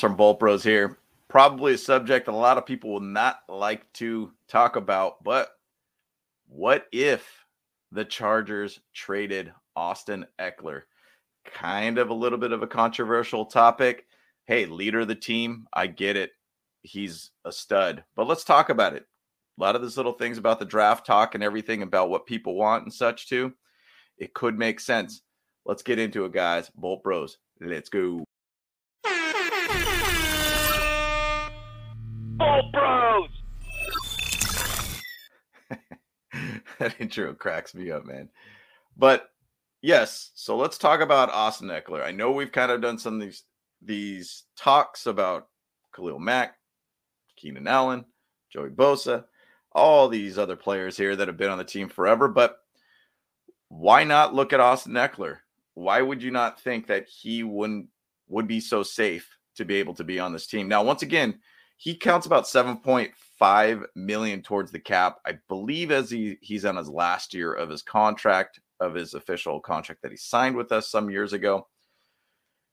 from Bolt Bros here. Probably a subject a lot of people will not like to talk about, but what if the Chargers traded Austin Ekeler? Kind of a little bit of a controversial topic. Hey, leader of the team, I get it. He's a stud, but let's talk about it. A lot of these little things about the draft talk and everything about what people want and such too. It could make sense. Let's get into it, guys. Bolt Bros, let's go. That intro cracks me up, man. But yes, so let's talk about Austin Ekeler. I know we've kind of done some of these these talks about Khalil Mack, Keenan Allen, Joey Bosa, all these other players here that have been on the team forever. But why not look at Austin Ekeler? Why would you not think that he wouldn't would be so safe to be able to be on this team? Now, once again, he counts about 7.5 million towards the cap. I believe as he he's on his last year of his contract, of his official contract that he signed with us some years ago.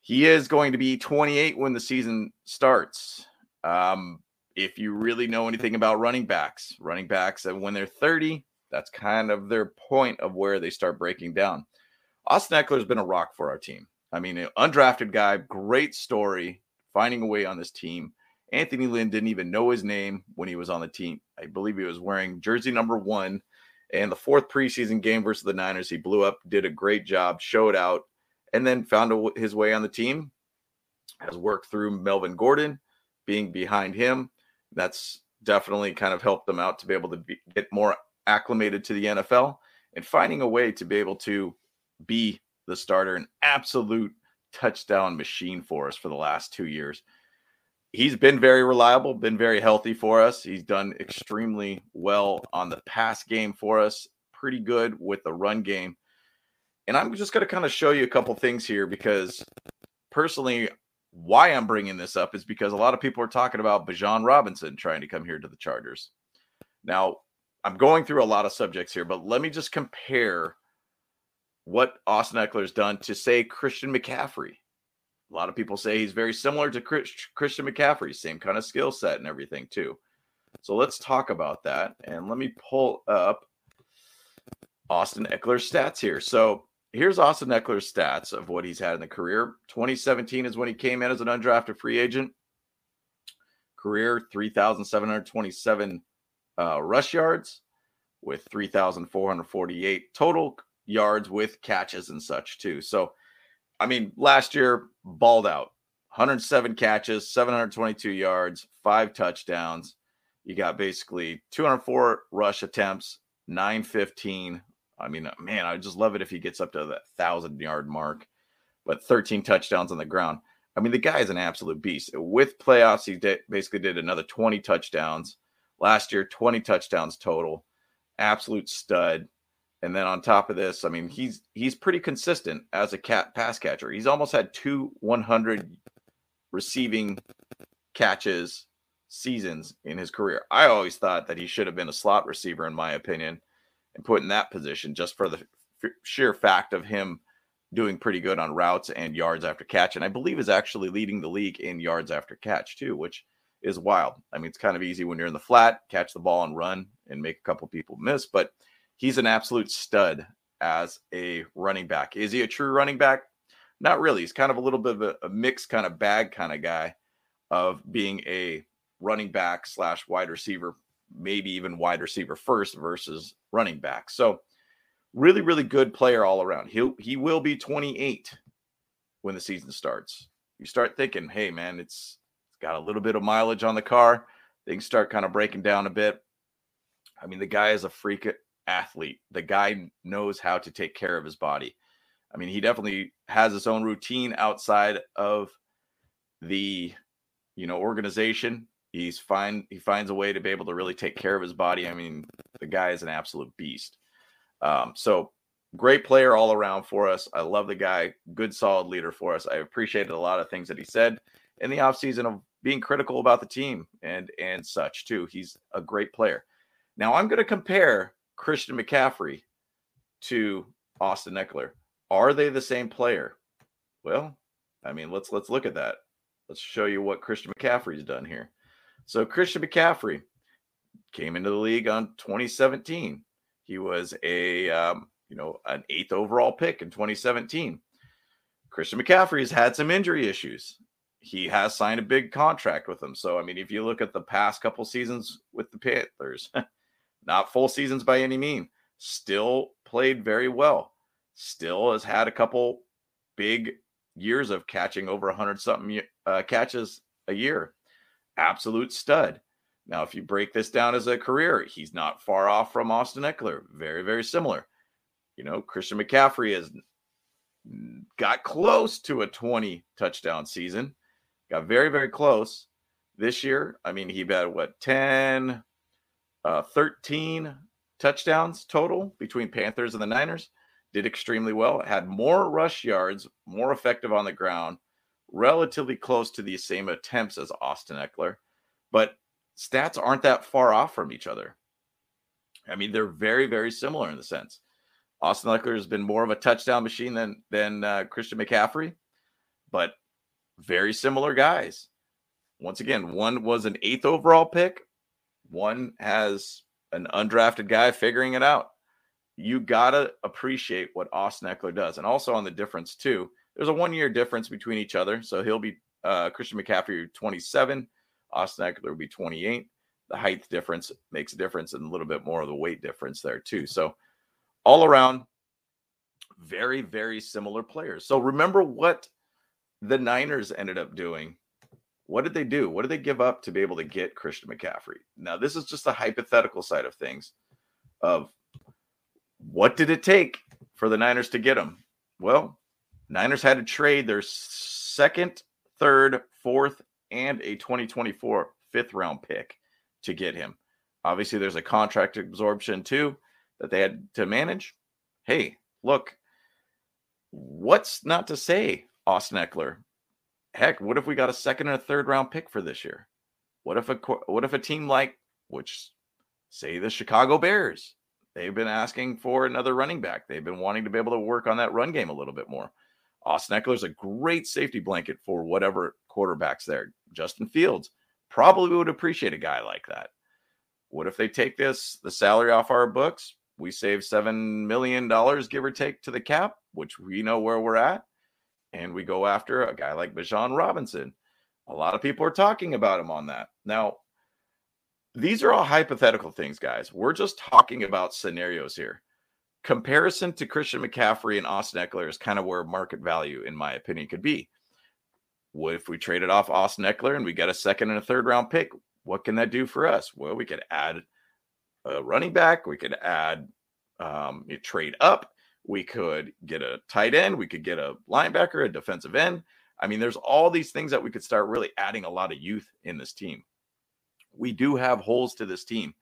He is going to be 28 when the season starts. Um, if you really know anything about running backs, running backs, and when they're 30, that's kind of their point of where they start breaking down. Austin Ekeler has been a rock for our team. I mean, undrafted guy, great story, finding a way on this team. Anthony Lynn didn't even know his name when he was on the team. I believe he was wearing jersey number one. And the fourth preseason game versus the Niners, he blew up, did a great job, showed out, and then found a, his way on the team. Has worked through Melvin Gordon being behind him. That's definitely kind of helped them out to be able to be, get more acclimated to the NFL and finding a way to be able to be the starter, an absolute touchdown machine for us for the last two years. He's been very reliable, been very healthy for us. He's done extremely well on the pass game for us, pretty good with the run game. And I'm just going to kind of show you a couple things here because personally, why I'm bringing this up is because a lot of people are talking about Bijan Robinson trying to come here to the Chargers. Now, I'm going through a lot of subjects here, but let me just compare what Austin Ekeler's done to say Christian McCaffrey. A lot of people say he's very similar to Chris, Christian McCaffrey, same kind of skill set and everything too. So let's talk about that. And let me pull up Austin Ekeler's stats here. So here's Austin Ekeler's stats of what he's had in the career. 2017 is when he came in as an undrafted free agent. Career 3,727 uh, rush yards with 3,448 total yards with catches and such too. So, I mean, last year balled out 107 catches, 722 yards, five touchdowns. You got basically 204 rush attempts, 915. I mean, man, I just love it if he gets up to that thousand yard mark, but 13 touchdowns on the ground. I mean, the guy is an absolute beast. With playoffs, he did, basically did another 20 touchdowns. Last year, 20 touchdowns total. Absolute stud. And then on top of this, I mean, he's he's pretty consistent as a cat pass catcher. He's almost had two 100 receiving catches seasons in his career. I always thought that he should have been a slot receiver, in my opinion, and put in that position just for the f- sheer fact of him doing pretty good on routes and yards after catch. And I believe is actually leading the league in yards after catch too, which is wild. I mean, it's kind of easy when you're in the flat, catch the ball and run and make a couple people miss, but he's an absolute stud as a running back. Is he a true running back? Not really. He's kind of a little bit of a, a mixed kind of bag kind of guy of being a running back slash wide receiver, maybe even wide receiver first versus running back. So really, really good player all around. He'll he will be 28 when the season starts. You start thinking, hey man, it's, it's got a little bit of mileage on the car. Things start kind of breaking down a bit. I mean, the guy is a freak athlete. The guy knows how to take care of his body. I mean, he definitely has his own routine outside of the, you know, organization. He's fine. He finds a way to be able to really take care of his body. I mean, the guy is an absolute beast. Um, so great player all around for us. I love the guy. Good, solid leader for us. I appreciated a lot of things that he said in the offseason of being critical about the team and and such too. He's a great player. Now I'm going to compare Christian McCaffrey to Austin Ekeler. Are they the same player? Well, I mean, let's let's look at that. let's show you what Christian McCaffrey's done here. So Christian McCaffrey came into the league on 2017. He was a um, you know an eighth overall pick in 2017. Christian McCaffrey has had some injury issues. He has signed a big contract with them. So I mean, if you look at the past couple seasons with the Panthers, not full seasons by any mean, still played very well. Still has had a couple big years of catching over 100 something uh, catches a year. Absolute stud. Now, if you break this down as a career, he's not far off from Austin Ekeler. Very, very similar. You know, Christian McCaffrey has got close to a 20 touchdown season, got very, very close this year. I mean, he had what 10, uh, 13 touchdowns total between Panthers and the Niners. Did extremely well. Had more rush yards, more effective on the ground, relatively close to the same attempts as Austin Ekeler. But stats aren't that far off from each other. I mean, they're very, very similar in the sense. Austin Ekeler has been more of a touchdown machine than than uh, Christian McCaffrey, but very similar guys. Once again, one was an eighth overall pick, one has an undrafted guy figuring it out. You gotta appreciate what Austin Ekeler does, and also on the difference too. There's a one year difference between each other, so he'll be uh, Christian McCaffrey 27, Austin Ekeler will be 28. The height difference makes a difference, and a little bit more of the weight difference there too. So all around, very very similar players. So remember what the Niners ended up doing what did they do? What did they give up to be able to get Christian McCaffrey? Now, this is just a hypothetical side of things of what did it take for the Niners to get him? Well, Niners had to trade their second, third, fourth, and a 2024 fifth round pick to get him. Obviously, there's a contract absorption too that they had to manage. Hey, look, what's not to say, Austin Ekeler? Heck, what if we got a second and a third round pick for this year? What if a what if a team like which say the Chicago Bears, they've been asking for another running back. They've been wanting to be able to work on that run game a little bit more. Austin Ekeler's a great safety blanket for whatever quarterbacks there. Justin Fields probably would appreciate a guy like that. What if they take this the salary off our books? We save seven million dollars, give or take, to the cap, which we know where we're at and we go after a guy like Bijan Robinson. A lot of people are talking about him on that. Now, these are all hypothetical things, guys. We're just talking about scenarios here. Comparison to Christian McCaffrey and Austin Ekeler is kind of where market value, in my opinion, could be. What if we traded off Austin Ekeler and we got a second and a third round pick? What can that do for us? Well, we could add a running back. We could add um, trade up. We could get a tight end. We could get a linebacker, a defensive end. I mean, there's all these things that we could start really adding a lot of youth in this team. We do have holes to this team,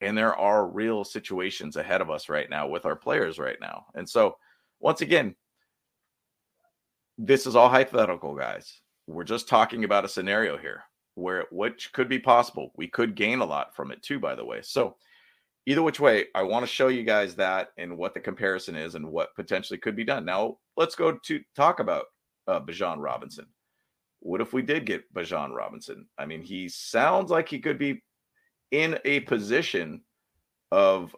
and there are real situations ahead of us right now with our players right now. And so, once again, this is all hypothetical, guys. We're just talking about a scenario here where which could be possible. We could gain a lot from it too, by the way. So, either which way, I want to show you guys that and what the comparison is and what potentially could be done. Now, let's go to talk about uh, Bijan Robinson. What if we did get Bijan Robinson? I mean, he sounds like he could be in a position of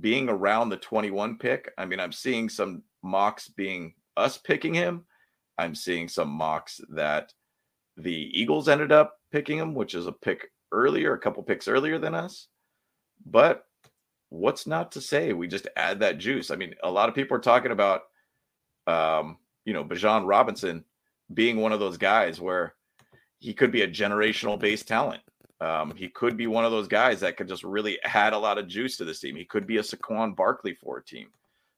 being around the 21 pick. I mean, I'm seeing some mocks being us picking him. I'm seeing some mocks that the Eagles ended up picking him, which is a pick earlier, a couple picks earlier than us. But what's not to say we just add that juice? I mean, a lot of people are talking about, um, you know, Bijan Robinson being one of those guys where he could be a generational based talent. Um, he could be one of those guys that could just really add a lot of juice to this team. He could be a Saquon Barkley for a team.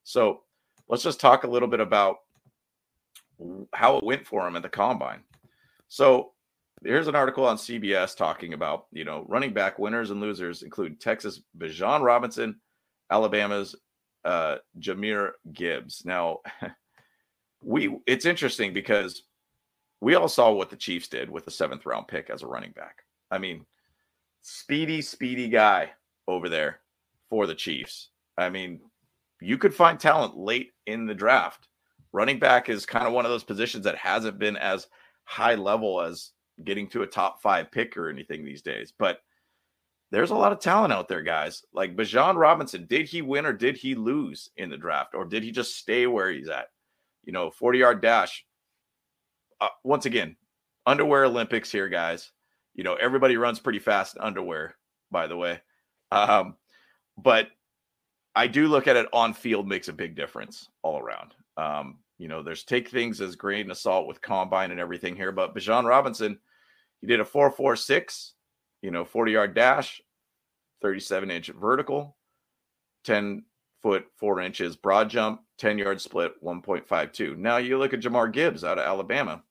So let's just talk a little bit about how it went for him at the combine. So Here's an article on CBS talking about, you know, running back winners and losers include Texas Bijan Robinson, Alabama's uh, Jahmyr Gibbs. Now, we it's interesting because we all saw what the Chiefs did with the seventh round pick as a running back. I mean, speedy, speedy guy over there for the Chiefs. I mean, you could find talent late in the draft. Running back is kind of one of those positions that hasn't been as high level as getting to a top five pick or anything these days. But there's a lot of talent out there, guys. Like Bijan Robinson, did he win or did he lose in the draft? Or did he just stay where he's at? You know, 40 yard dash. Uh, once again, underwear Olympics here, guys. You know, everybody runs pretty fast in underwear, by the way. Um, but I do look at it on field makes a big difference all around. Um, you know, there's take things as grain of salt with combine and everything here, but Bijan Robinson, he did a 446 you know, 40 yard dash, 37 inch vertical, 10 foot, four inches broad jump, 10 yard split, 1.52. Now you look at Jahmyr Gibbs out of Alabama,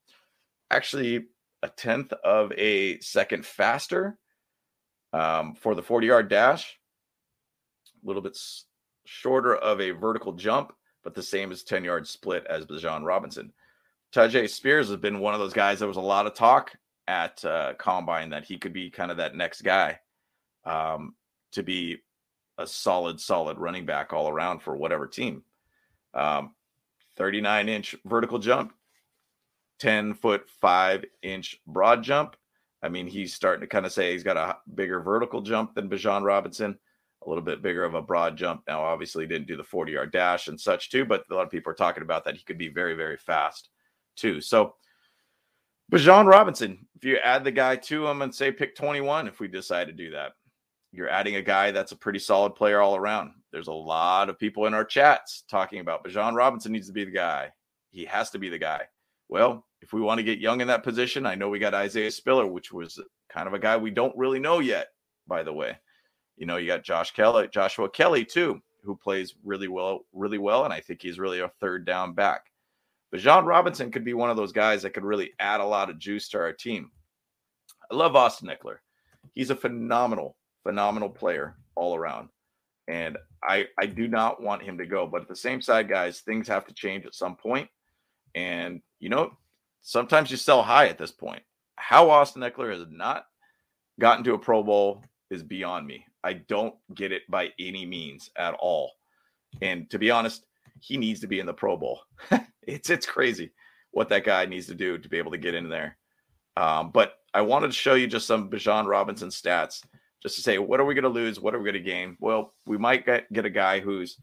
actually a tenth of a second faster um, for the 40 yard dash, a little bit shorter of a vertical jump, but the same as 10 yard split as Bijan Robinson. Tyjae Spears has been one of those guys. There was a lot of talk at uh, combine that he could be kind of that next guy um, to be a solid, solid running back all around for whatever team. Um, 39 inch vertical jump, 10 foot five inch broad jump. I mean, he's starting to kind of say he's got a bigger vertical jump than Bijan Robinson, a little bit bigger of a broad jump. Now, obviously, he didn't do the 40 yard dash and such too, but a lot of people are talking about that he could be very, very fast too. So, Bijan Robinson, if you add the guy to him and say pick 21, if we decide to do that, you're adding a guy that's a pretty solid player all around. There's a lot of people in our chats talking about Bijan Robinson needs to be the guy. He has to be the guy. Well, if we want to get young in that position, I know we got Isaiah Spiller, which was kind of a guy we don't really know yet, by the way. You know, you got Josh Kelley, Joshua Kelley too, who plays really well, really well. And I think he's really a third down back. Bijan Robinson could be one of those guys that could really add a lot of juice to our team. I love Austin Ekeler. He's a phenomenal, phenomenal player all around. And I I do not want him to go. But at the same side, guys, things have to change at some point. And you know, sometimes you sell high at this point. How Austin Ekeler has not gotten to a Pro Bowl is beyond me. I don't get it by any means at all. And to be honest, he needs to be in the Pro Bowl. it's it's crazy what that guy needs to do to be able to get in there. Um, but I wanted to show you just some Bijan Robinson stats, just to say what are we going to lose, what are we going to gain. Well, we might get get a guy who's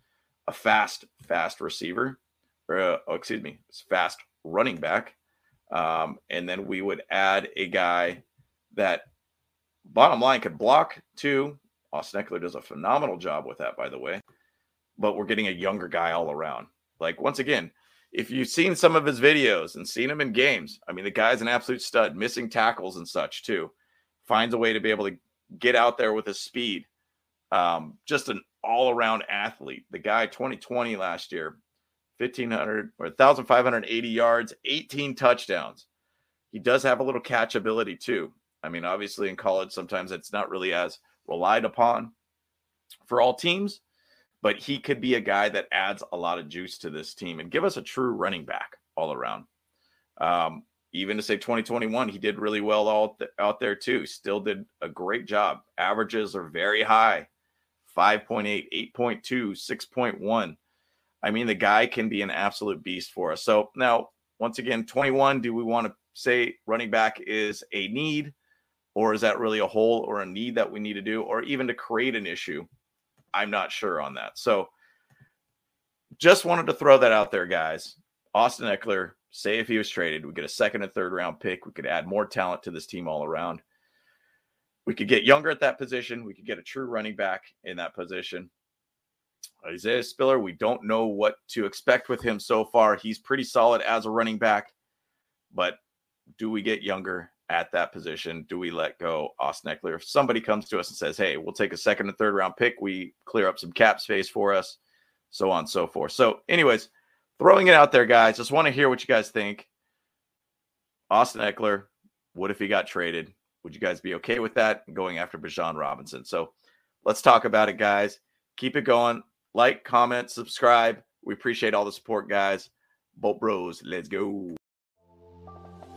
a fast fast receiver, or uh, oh, excuse me, fast running back, um, and then we would add a guy that bottom line could block too. Austin Ekeler does a phenomenal job with that, by the way. But we're getting a younger guy all around. Like once again, if you've seen some of his videos and seen him in games, I mean, the guy's an absolute stud, missing tackles and such too. Finds a way to be able to get out there with his speed. Um, just an all around athlete. The guy 2020 last year, 1500 or 1580 yards, 18 touchdowns. He does have a little catch ability too. I mean, obviously in college, sometimes it's not really as relied upon for all teams, but he could be a guy that adds a lot of juice to this team and give us a true running back all around. Um, even to say 2021, he did really well all th- out there too. Still did a great job. Averages are very high 5.8, 8.2, 6.1. I mean, the guy can be an absolute beast for us. So now, once again, 21, do we want to say running back is a need, or is that really a hole or a need that we need to do, or even to create an issue? I'm not sure on that. So just wanted to throw that out there, guys. Austin Ekeler, say if he was traded, we get a second and third round pick. We could add more talent to this team all around. We could get younger at that position. We could get a true running back in that position. Isaiah Spiller, we don't know what to expect with him so far. He's pretty solid as a running back, but do we get younger? At that position? Do we let go Austin Ekeler? If somebody comes to us and says, hey, we'll take a second and third round pick, we clear up some cap space for us, so on and so forth. So, anyways, throwing it out there, guys. Just want to hear what you guys think. Austin Ekeler, what if he got traded? Would you guys be okay with that going after Bijan Robinson? So let's talk about it, guys. Keep it going. Like, comment, subscribe. We appreciate all the support, guys. Bolt Bros, let's go.